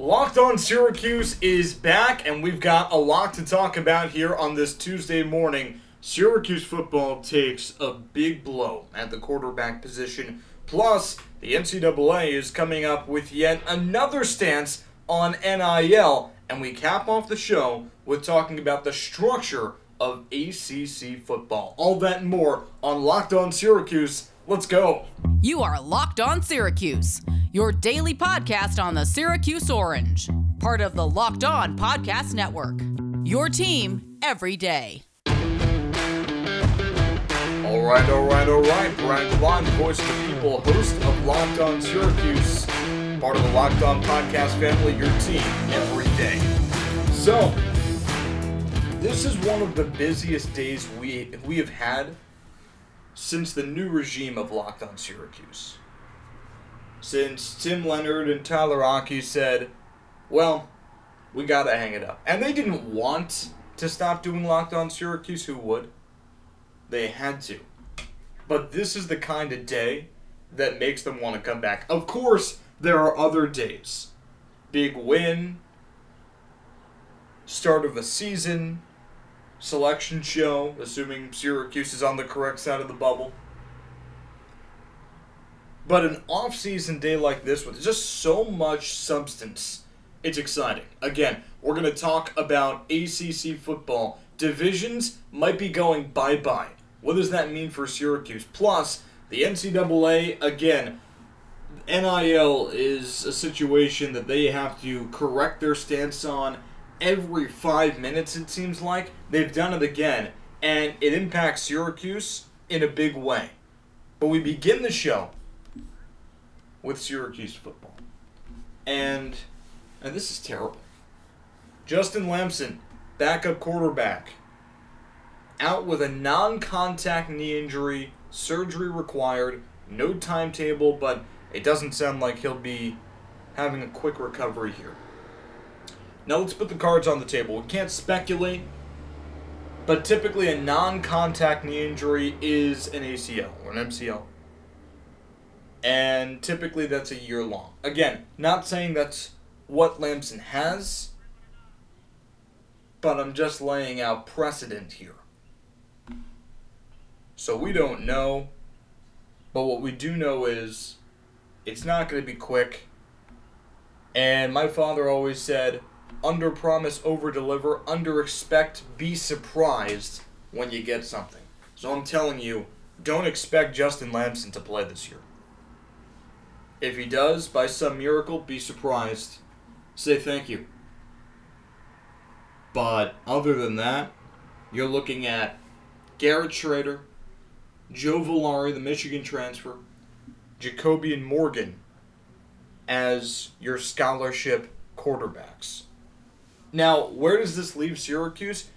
Locked on Syracuse is back, and we've got a lot to talk about here on this Tuesday morning. Syracuse football takes a big blow at the quarterback position. Plus, the NCAA is coming up with yet another stance on NIL, and we cap off the show with talking about the structure of ACC football. All that and more on Locked on Syracuse. Let's go. You are Locked On Syracuse, your daily podcast on the Syracuse Orange, part of the Locked On Podcast Network. Your team every day. All right, all right, all right. Brian Vaughn, voice of the people, host of Locked On Syracuse, part of the Locked On Podcast family, your team every day. So, this is one of the busiest days we we have had since the new regime of Locked On Syracuse. Since Tim Leonard and Tyler Aki said, well, we gotta hang it up. And they didn't want to stop doing Locked On Syracuse, who would? They had to. But this is the kind of day that makes them want to come back. Of course, there are other days. Big win, start of a season, selection show, assuming Syracuse is on the correct side of the bubble. But an off-season day like this with just so much substance, it's exciting. Again, we're going to talk about ACC football. Divisions might be going bye-bye. What does that mean for Syracuse? Plus, the NCAA, again, NIL is a situation that they have to correct their stance on every five minutes, it seems like. They've done it again, and it impacts Syracuse in a big way. But we begin the show with Syracuse football. And and this is terrible. Justin Lamson, backup quarterback, out with a non-contact knee injury, surgery required, no timetable, but it doesn't sound like he'll be having a quick recovery here. Now let's put the cards on the table. We can't speculate, but typically a non-contact knee injury is an ACL or an MCL. And typically that's a year long. Again, not saying that's what Lamson has, but I'm just laying out precedent here. So we don't know, but what we do know is it's not going to be quick. And my father always said, under promise, over deliver, under expect, be surprised when you get something. So I'm telling you, don't expect Justin Lamson to play this year. If he does, by some miracle, be surprised. Say thank you. But other than that, you're looking at Garrett Shrader, Joe Villari, the Michigan transfer, Jacobian Morgan as your scholarship quarterbacks. Now, where does this leave Syracuse?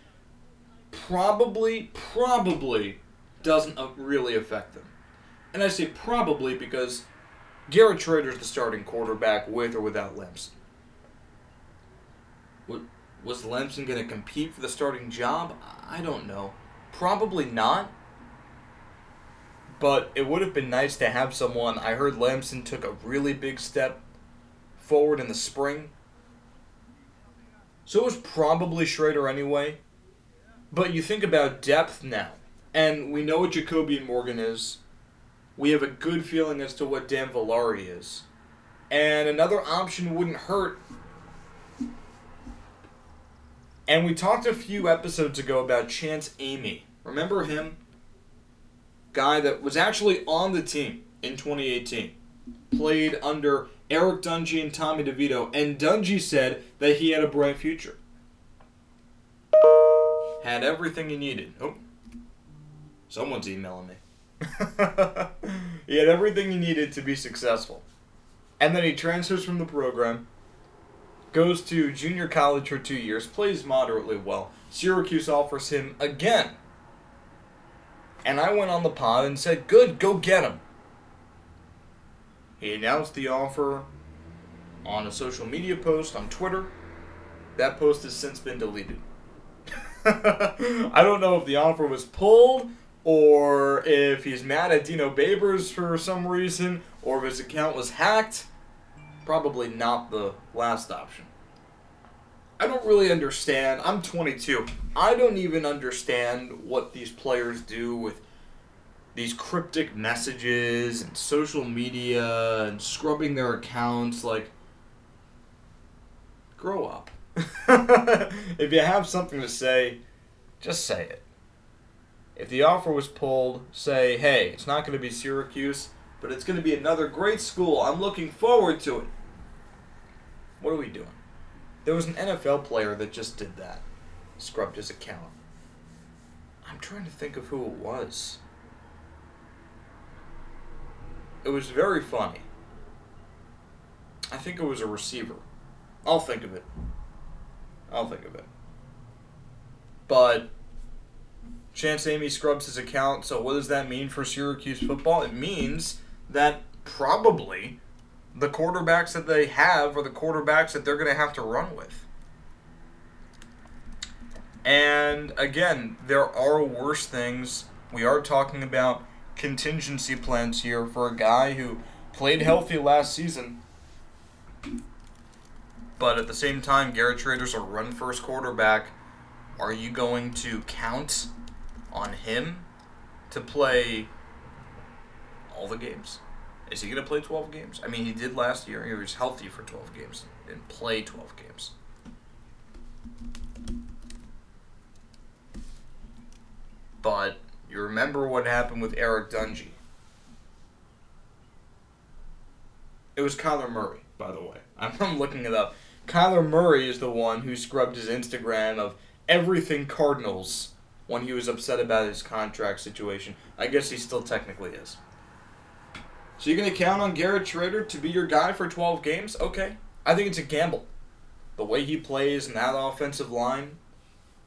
Probably, probably doesn't really affect them. And I say probably because Garrett Shrader's the starting quarterback with or without Lamson. Was Lamson going to compete for the starting job? I don't know. Probably not. But it would have been nice to have someone. I heard Lamson took a really big step forward in the spring. So it was probably Schrader anyway. But you think about depth now. And we know what Jacobian Morgan is. We have a good feeling as to what Dan Villari is. And another option wouldn't hurt. And we talked a few episodes ago about Chance Amy. Remember him? Guy that was actually on the team in 2018. Played under Eric Dungey and Tommy DeVito. And Dungey said that he had a bright future. Had everything he needed. Oh, someone's emailing me. he had everything he needed to be successful. And then he transfers from the program, goes to junior college for two years, plays moderately well. Syracuse offers him again. And I went on the pod and said, Good, go get him. He announced the offer on a social media post on Twitter. That post has since been deleted. I don't know if the offer was pulled or if he's mad at Dino Babers for some reason, or if his account was hacked. probably not the last option. I don't really understand. I'm 22. I don't even understand what these players do with these cryptic messages and social media and scrubbing their accounts. Like, grow up. if you have something to say, just say it. If the offer was pulled, say, hey, it's not going to be Syracuse, but it's going to be another great school. I'm looking forward to it. What are we doing? There was an NFL player that just did that, scrubbed his account. I'm trying to think of who it was. It was very funny. I think it was a receiver. I'll think of it. I'll think of it. But Chance Amy scrubs his account, so what does that mean for Syracuse football? It means that probably the quarterbacks that they have are the quarterbacks that they're going to have to run with. And again, there are worse things. We are talking about contingency plans here for a guy who played healthy last season. But at the same time, Garrett Shrader's a run first quarterback. Are you going to count on him to play all the games? Is he going to play 12 games? I mean, he did last year. He was healthy for 12 games and play 12 games. But you remember what happened with Eric Dungey. It was Kyler Murray, by the way. I'm looking it up. Kyler Murray is the one who scrubbed his Instagram of everything Cardinals when he was upset about his contract situation. I guess he still technically is. So you're going to count on Garrett Shrader to be your guy for 12 games? Okay. I think it's a gamble. The way he plays in that offensive line,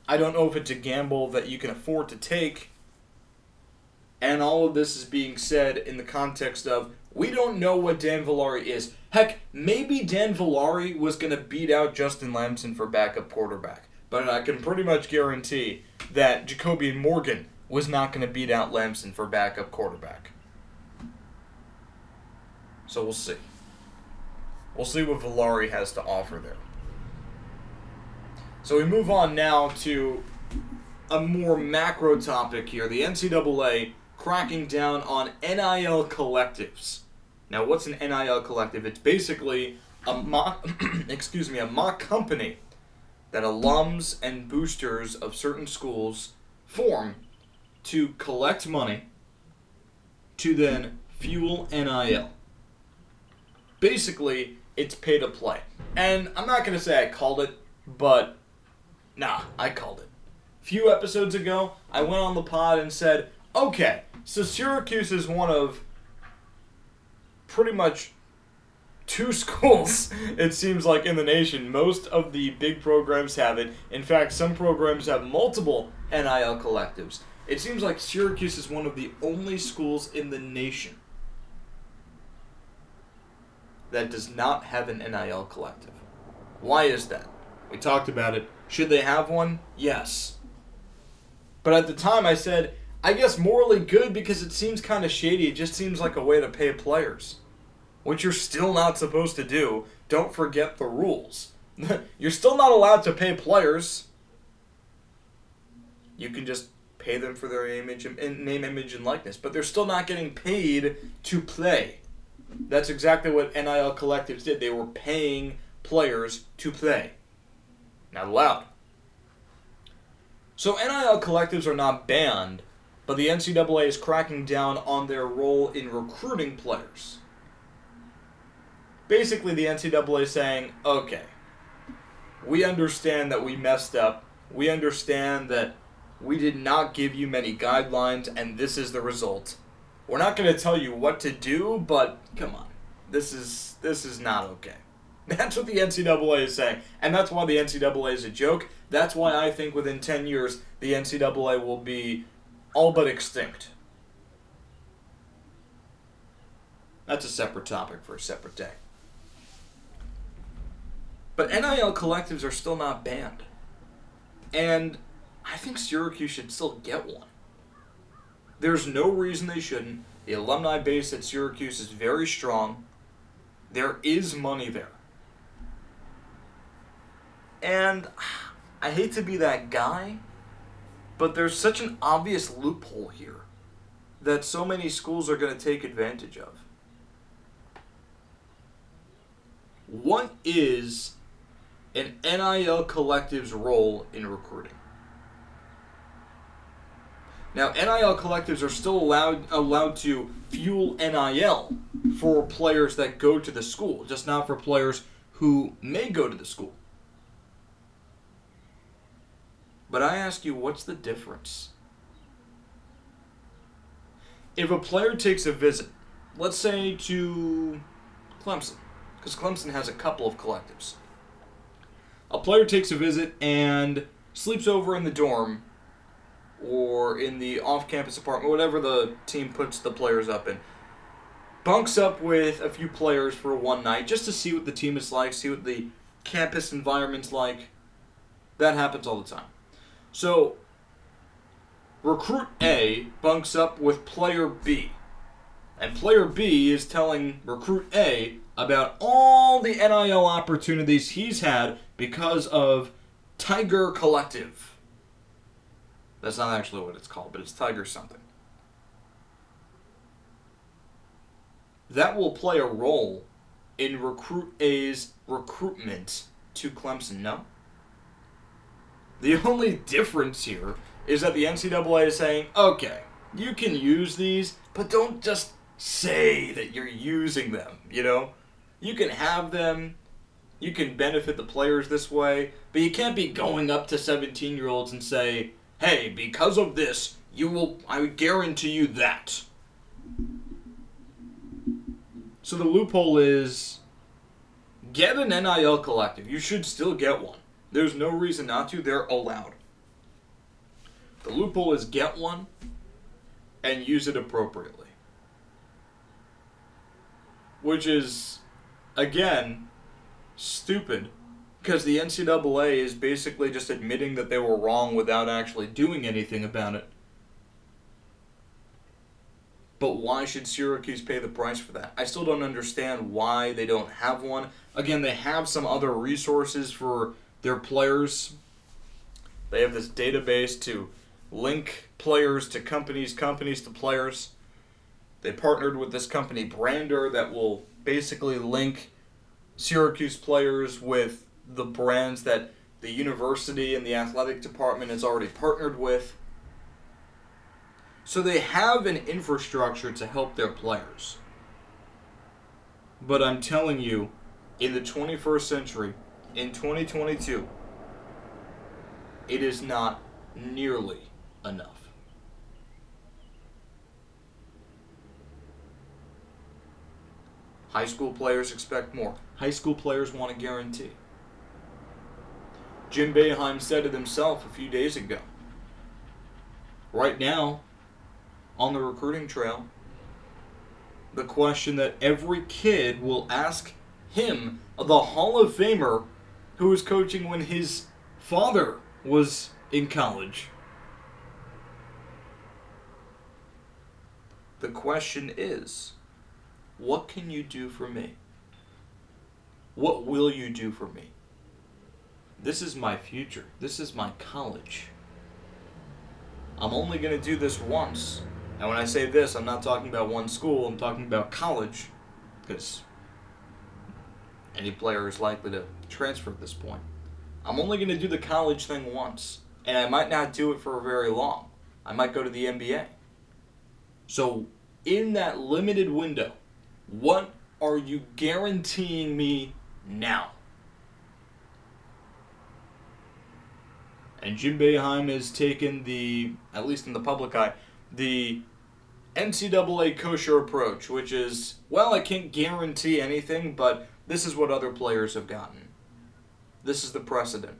I don't know if it's a gamble that you can afford to take. And all of this is being said in the context of we don't know what Dan Villari is. Heck, maybe Dan Villari was going to beat out Justin Lamson for backup quarterback. But I can pretty much guarantee that Jacobian Morgan was not going to beat out Lamson for backup quarterback. So we'll see. We'll see what Villari has to offer there. So we move on now to a more macro topic here. The NCAA cracking down on NIL collectives. Now, what's an NIL collective? It's basically a mock, excuse me, a mock company that alums and boosters of certain schools form to collect money to then fuel NIL. Basically, it's pay to play. And I'm not going to say I called it, but nah, I called it. A few episodes ago, I went on the pod and said, okay, so Syracuse is one of pretty much two schools, it seems like, in the nation. Most of the big programs have it. In fact, some programs have multiple NIL collectives. It seems like Syracuse is one of the only schools in the nation that does not have an NIL collective. Why is that? We talked about it. Should they have one? Yes. But at the time I said, I guess morally good because it seems kind of shady. It just seems like a way to pay players. Which you're still not supposed to do. Don't forget the rules. you're still not allowed to pay players. You can just pay them for their image and name, image, and likeness, but they're still not getting paid to play. That's exactly what NIL collectives did. They were paying players to play. Not allowed. So NIL collectives are not banned, but the NCAA is cracking down on their role in recruiting players. Basically, the NCAA saying, okay, we understand that we messed up. We understand that we did not give you many guidelines, and this is the result. We're not going to tell you what to do, but come on, this is this is not okay. That's what the NCAA is saying, and that's why the NCAA is a joke. That's why I think within ten years the NCAA will be all but extinct. That's a separate topic for a separate day. But NIL collectives are still not banned. And I think Syracuse should still get one. There's no reason they shouldn't. The alumni base at Syracuse is very strong. There is money there. And I hate to be that guy, but there's such an obvious loophole here that so many schools are going to take advantage of. What is an NIL collective's role in recruiting? Now, NIL collectives are still allowed allowed to fuel NIL for players that go to the school, just not for players who may go to the school. But I ask you, what's the difference? If a player takes a visit, let's say to Clemson, because Clemson has a couple of collectives. A player takes a visit and sleeps over in the dorm or in the off campus apartment, whatever the team puts the players up in. Bunks up with a few players for one night just to see what the team is like, see what the campus environment's like. That happens all the time. So, recruit A bunks up with player B. And player B is telling recruit A about all the NIL opportunities he's had because of Tiger Collective. That's not actually what it's called, but it's Tiger something. That will play a role in Recruit A's recruitment to Clemson, no? The only difference here is that the NCAA is saying, okay, you can use these, but don't just say that you're using them, you know? You can have them, you can benefit the players this way, but you can't be going up to 17 year olds and say, hey, because of this, you will, I guarantee you that. So the loophole is get an NIL collective. You should still get one. There's no reason not to. They're allowed. The loophole is get one and use it appropriately. Which is, again, stupid because the NCAA is basically just admitting that they were wrong without actually doing anything about it. But why should Syracuse pay the price for that? I still don't understand why they don't have one. Again, they have some other resources for their players. They have this database to link players to companies, companies to players. They partnered with this company, Brandr, that will basically link Syracuse players with the brands that the university and the athletic department has already partnered with. So they have an infrastructure to help their players. But I'm telling you, in the 21st century, in 2022, it is not nearly enough. High school players expect more. High school players want a guarantee. Jim Boeheim said it himself a few days ago. Right now, on the recruiting trail, the question that every kid will ask him, the Hall of Famer who was coaching when his father was in college. The question is, what can you do for me? What will you do for me? This is my future. This is my college. I'm only going to do this once. And when I say this, I'm not talking about one school, I'm talking about college. Because any player is likely to transfer at this point. I'm only going to do the college thing once, and I might not do it for very long. I might go to the NBA. So, in that limited window, what are you guaranteeing me now? And Jim Boeheim has taken the, at least in the public eye, the NCAA kosher approach, which is, well, I can't guarantee anything, but this is what other players have gotten. This is the precedent.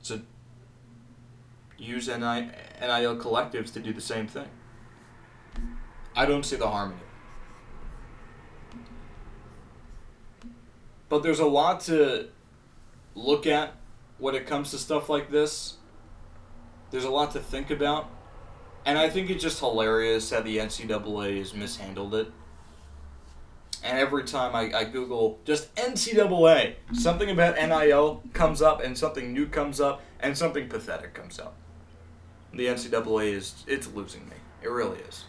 So use NIL collectives to do the same thing. I don't see the harm in it. But there's a lot to look at when it comes to stuff like this. There's a lot to think about. And I think it's just hilarious how the NCAA has mishandled it. And every time I, I Google just NCAA, something about NIL comes up, and something new comes up, and something pathetic comes up. The NCAA is it's losing me. It really is.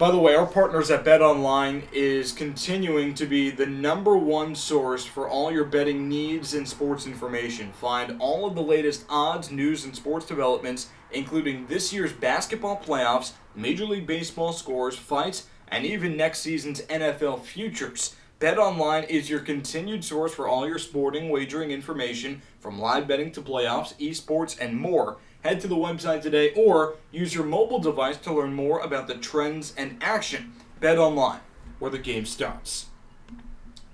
By the way, our partners at Bet Online is continuing to be the number one source for all your betting needs and sports information. Find all of the latest odds, news, and sports developments, including this year's basketball playoffs, Major League Baseball scores, fights, and even next season's NFL futures. Bet Online is your continued source for all your sporting wagering information, from live betting to playoffs, esports, and more head to the website today or use your mobile device to learn more about the trends and action. Bet online, where the game starts.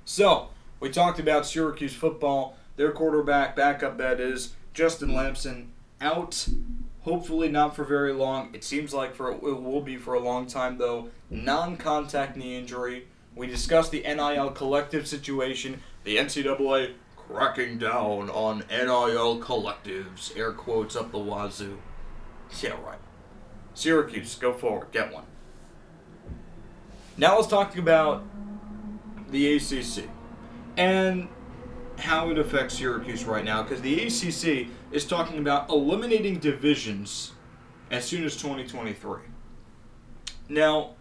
So, we talked about Syracuse football. Their quarterback, backup that is, Justin Lamson, out. Hopefully not for very long. It seems like for it will be for a long time though. Non-contact knee injury. We discussed the NIL collective situation. The NCAA cracking down on NIL collectives. Air quotes up the wazoo. Yeah, right. Syracuse, go forward, get one. Now let's talk about the ACC and how it affects Syracuse right now because the ACC is talking about eliminating divisions as soon as 2023. Now,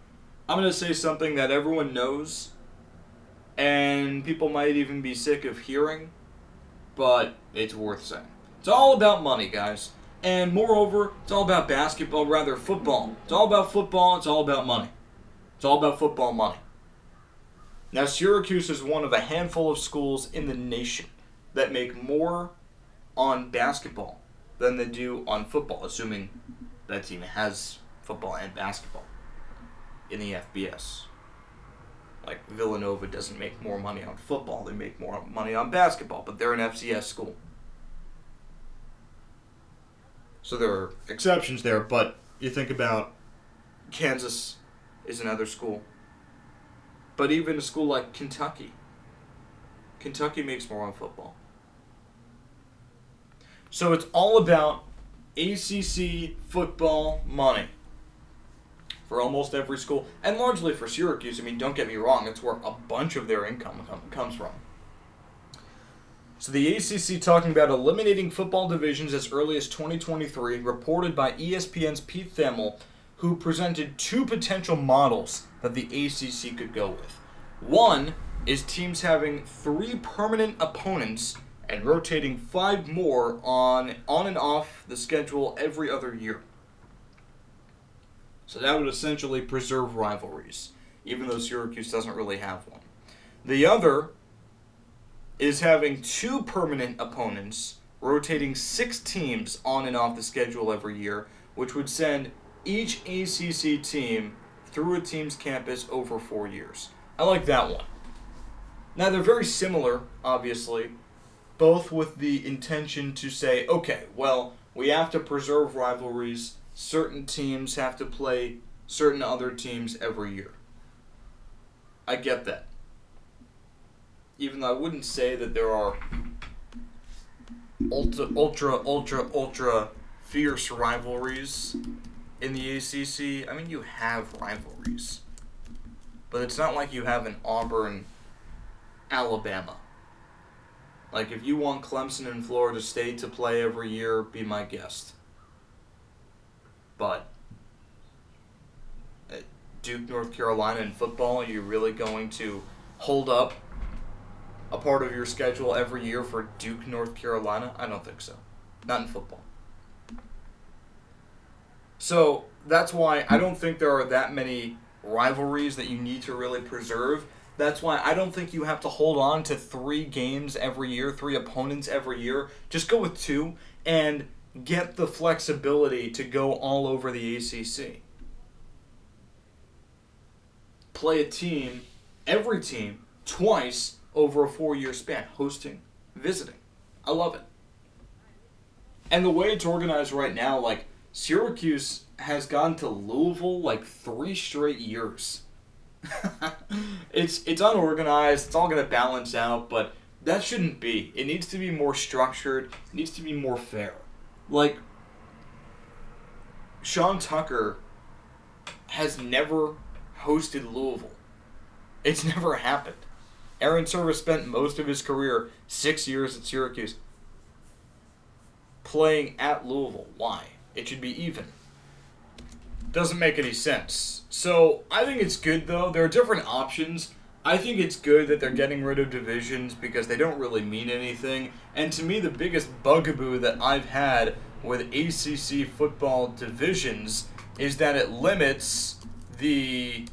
I'm going to say something that everyone knows and people might even be sick of hearing, but it's worth saying. It's all about money, guys. And moreover, it's all about basketball, rather football. It's all about football, it's all about money. It's all about football money. Now, Syracuse is one of a handful of schools in the nation that make more on basketball than they do on football, assuming that team has football and basketball in the FBS. Like Villanova doesn't make more money on football, they make more money on basketball, but they're an FCS school. So there are exceptions there, but you think about Kansas is another school. But even a school like Kentucky, Kentucky makes more on football. So it's all about ACC football money for almost every school, and largely for Syracuse. I mean, don't get me wrong, it's where a bunch of their income com- comes from. So the ACC talking about eliminating football divisions as early as 2023, reported by ESPN's Pete Thamel, who presented two potential models that the ACC could go with. One is teams having three permanent opponents and rotating five more on on and off the schedule every other year. So that would essentially preserve rivalries, even though Syracuse doesn't really have one. The other is having two permanent opponents, rotating six teams on and off the schedule every year, which would send each ACC team through a team's campus over four years. I like that one. Now, they're very similar, obviously, both with the intention to say, okay, well, we have to preserve rivalries. Certain teams have to play certain other teams every year. I get that. Even though I wouldn't say that there are ultra, ultra, ultra, ultra fierce rivalries in the ACC. I mean, you have rivalries. But it's not like you have an Auburn, Alabama. Like, if you want Clemson and Florida State to play every year, be my guest. But at Duke, North Carolina in football, you're you really going to hold up a part of your schedule every year for Duke, North Carolina? I don't think so. Not in football. So that's why I don't think there are that many rivalries that you need to really preserve. That's why I don't think you have to hold on to three games every year, three opponents every year. Just go with two and get the flexibility to go all over the ACC. Play a team, every team, twice over a four year span, hosting, visiting. I love it. And the way it's organized right now, like, Syracuse has gone to Louisville like three straight years. it's it's unorganized. It's all gonna balance out, but that shouldn't be. It needs to be more structured. It needs to be more fair. Like Sean Tucker has never hosted Louisville. It's never happened. Airon Servais spent most of his career, six years at Syracuse, playing at Louisville. Why? It should be even. Doesn't make any sense. So I think it's good though. There are different options. I think it's good that they're getting rid of divisions because they don't really mean anything. And to me, the biggest bugaboo that I've had with ACC football divisions is that it limits the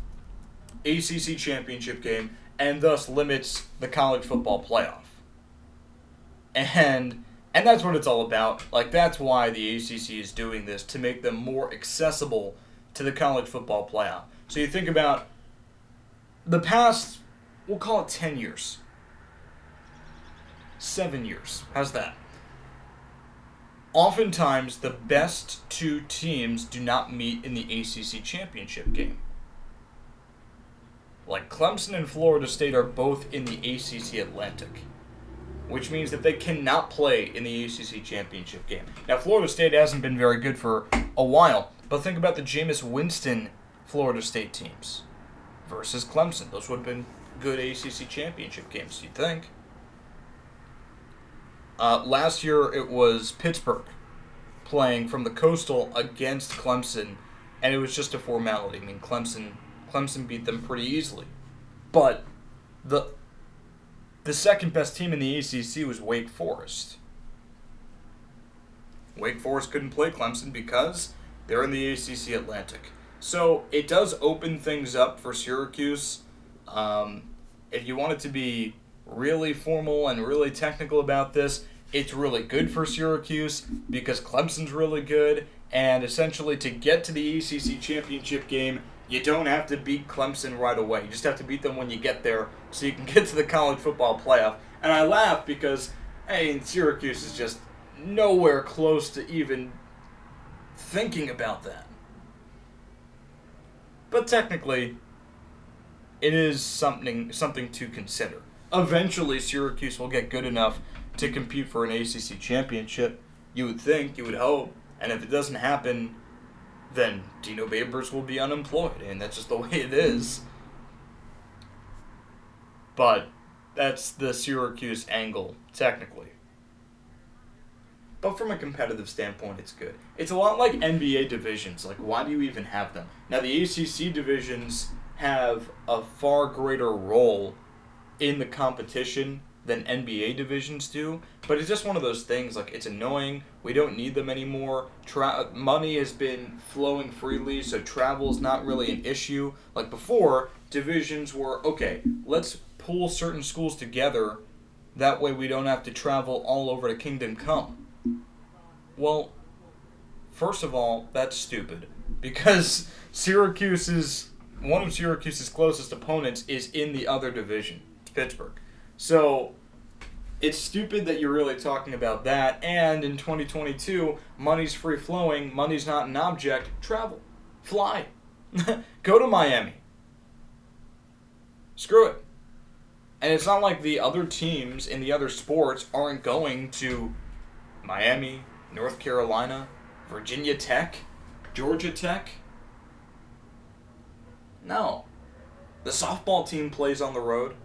ACC championship game and thus limits the college football playoff. And and that's what it's all about. Like that's why the ACC is doing this to make them more accessible to the college football playoff. So you think about the past we'll call it 10 years. 7 years. How's that? Oftentimes the best two teams do not meet in the ACC championship game. Like Clemson and Florida State are both in the ACC Atlantic, which means that they cannot play in the ACC championship game. Now, Florida State hasn't been very good for a while, but think about the Jameis Winston Florida State teams versus Clemson. Those would have been good ACC championship games, you'd think. Uh, last year it was Pittsburgh playing from the Coastal against Clemson, and it was just a formality. I mean, Clemson Clemson beat them pretty easily. But the the second best team in the ACC was Wake Forest. Wake Forest couldn't play Clemson because they're in the ACC Atlantic. So it does open things up for Syracuse. Um, if you want it to be really formal and really technical about this, it's really good for Syracuse because Clemson's really good. And essentially, to get to the ACC championship game, you don't have to beat Clemson right away. You just have to beat them when you get there so you can get to the college football playoff. And I laugh because, hey, Syracuse is just nowhere close to even thinking about that. But technically, it is something something to consider. Eventually, Syracuse will get good enough to compete for an ACC championship. You would think, you would hope, and if it doesn't happen, then Dino Babers will be unemployed, and that's just the way it is. But that's the Syracuse angle, technically. But from a competitive standpoint, it's good. It's a lot like NBA divisions. Like, why do you even have them? Now, the ACC divisions have a far greater role in the competition than NBA divisions do. But it's just one of those things. Like it's annoying. We don't need them anymore. Tra- money has been flowing freely, so travel is not really an issue. Like before, divisions were okay. Let's pull certain schools together. That way, we don't have to travel all over to Kingdom Come. Well, first of all, that's stupid because Syracuse's one of Syracuse's closest opponents is in the other division, Pittsburgh. So it's stupid that you're really talking about that. And in 2022, money's free flowing, money's not an object. Travel, fly, go to Miami. Screw it. And it's not like the other teams in the other sports aren't going to Miami, North Carolina, Virginia Tech, Georgia Tech. No. The softball team plays on the road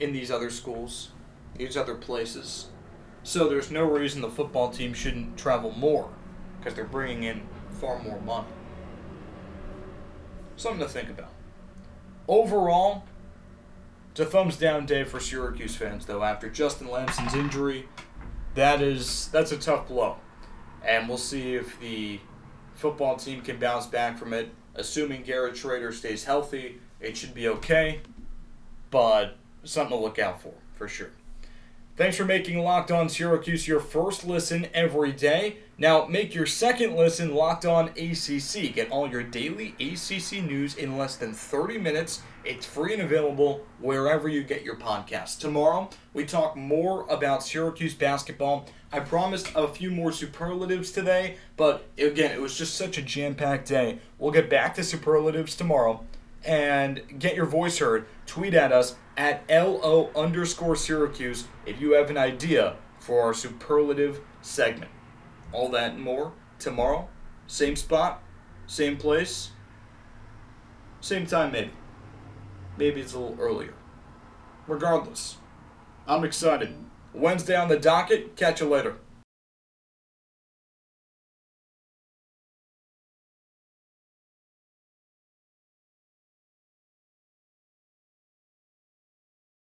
in these other schools, these other places. So there's no reason the football team shouldn't travel more because they're bringing in far more money. Something to think about. Overall, it's a thumbs down day for Syracuse fans though after Justin Lamson's injury. That is that's a tough blow. And we'll see if the football team can bounce back from it. Assuming Garrett Shrader stays healthy, it should be okay. But something to look out for, for sure. Thanks for making Locked On Syracuse your first listen every day. Now make your second listen Locked On ACC. Get all your daily ACC news in less than 30 minutes. It's free and available wherever you get your podcasts. Tomorrow, we talk more about Syracuse basketball. I promised a few more superlatives today, but again, it was just such a jam packed day. We'll get back to superlatives tomorrow and get your voice heard, tweet at us at LO underscore Syracuse if you have an idea for our superlative segment. All that and more tomorrow. Same spot, same place, same time, maybe. Maybe it's a little earlier. Regardless, I'm excited. Wednesday on the docket. Catch you later.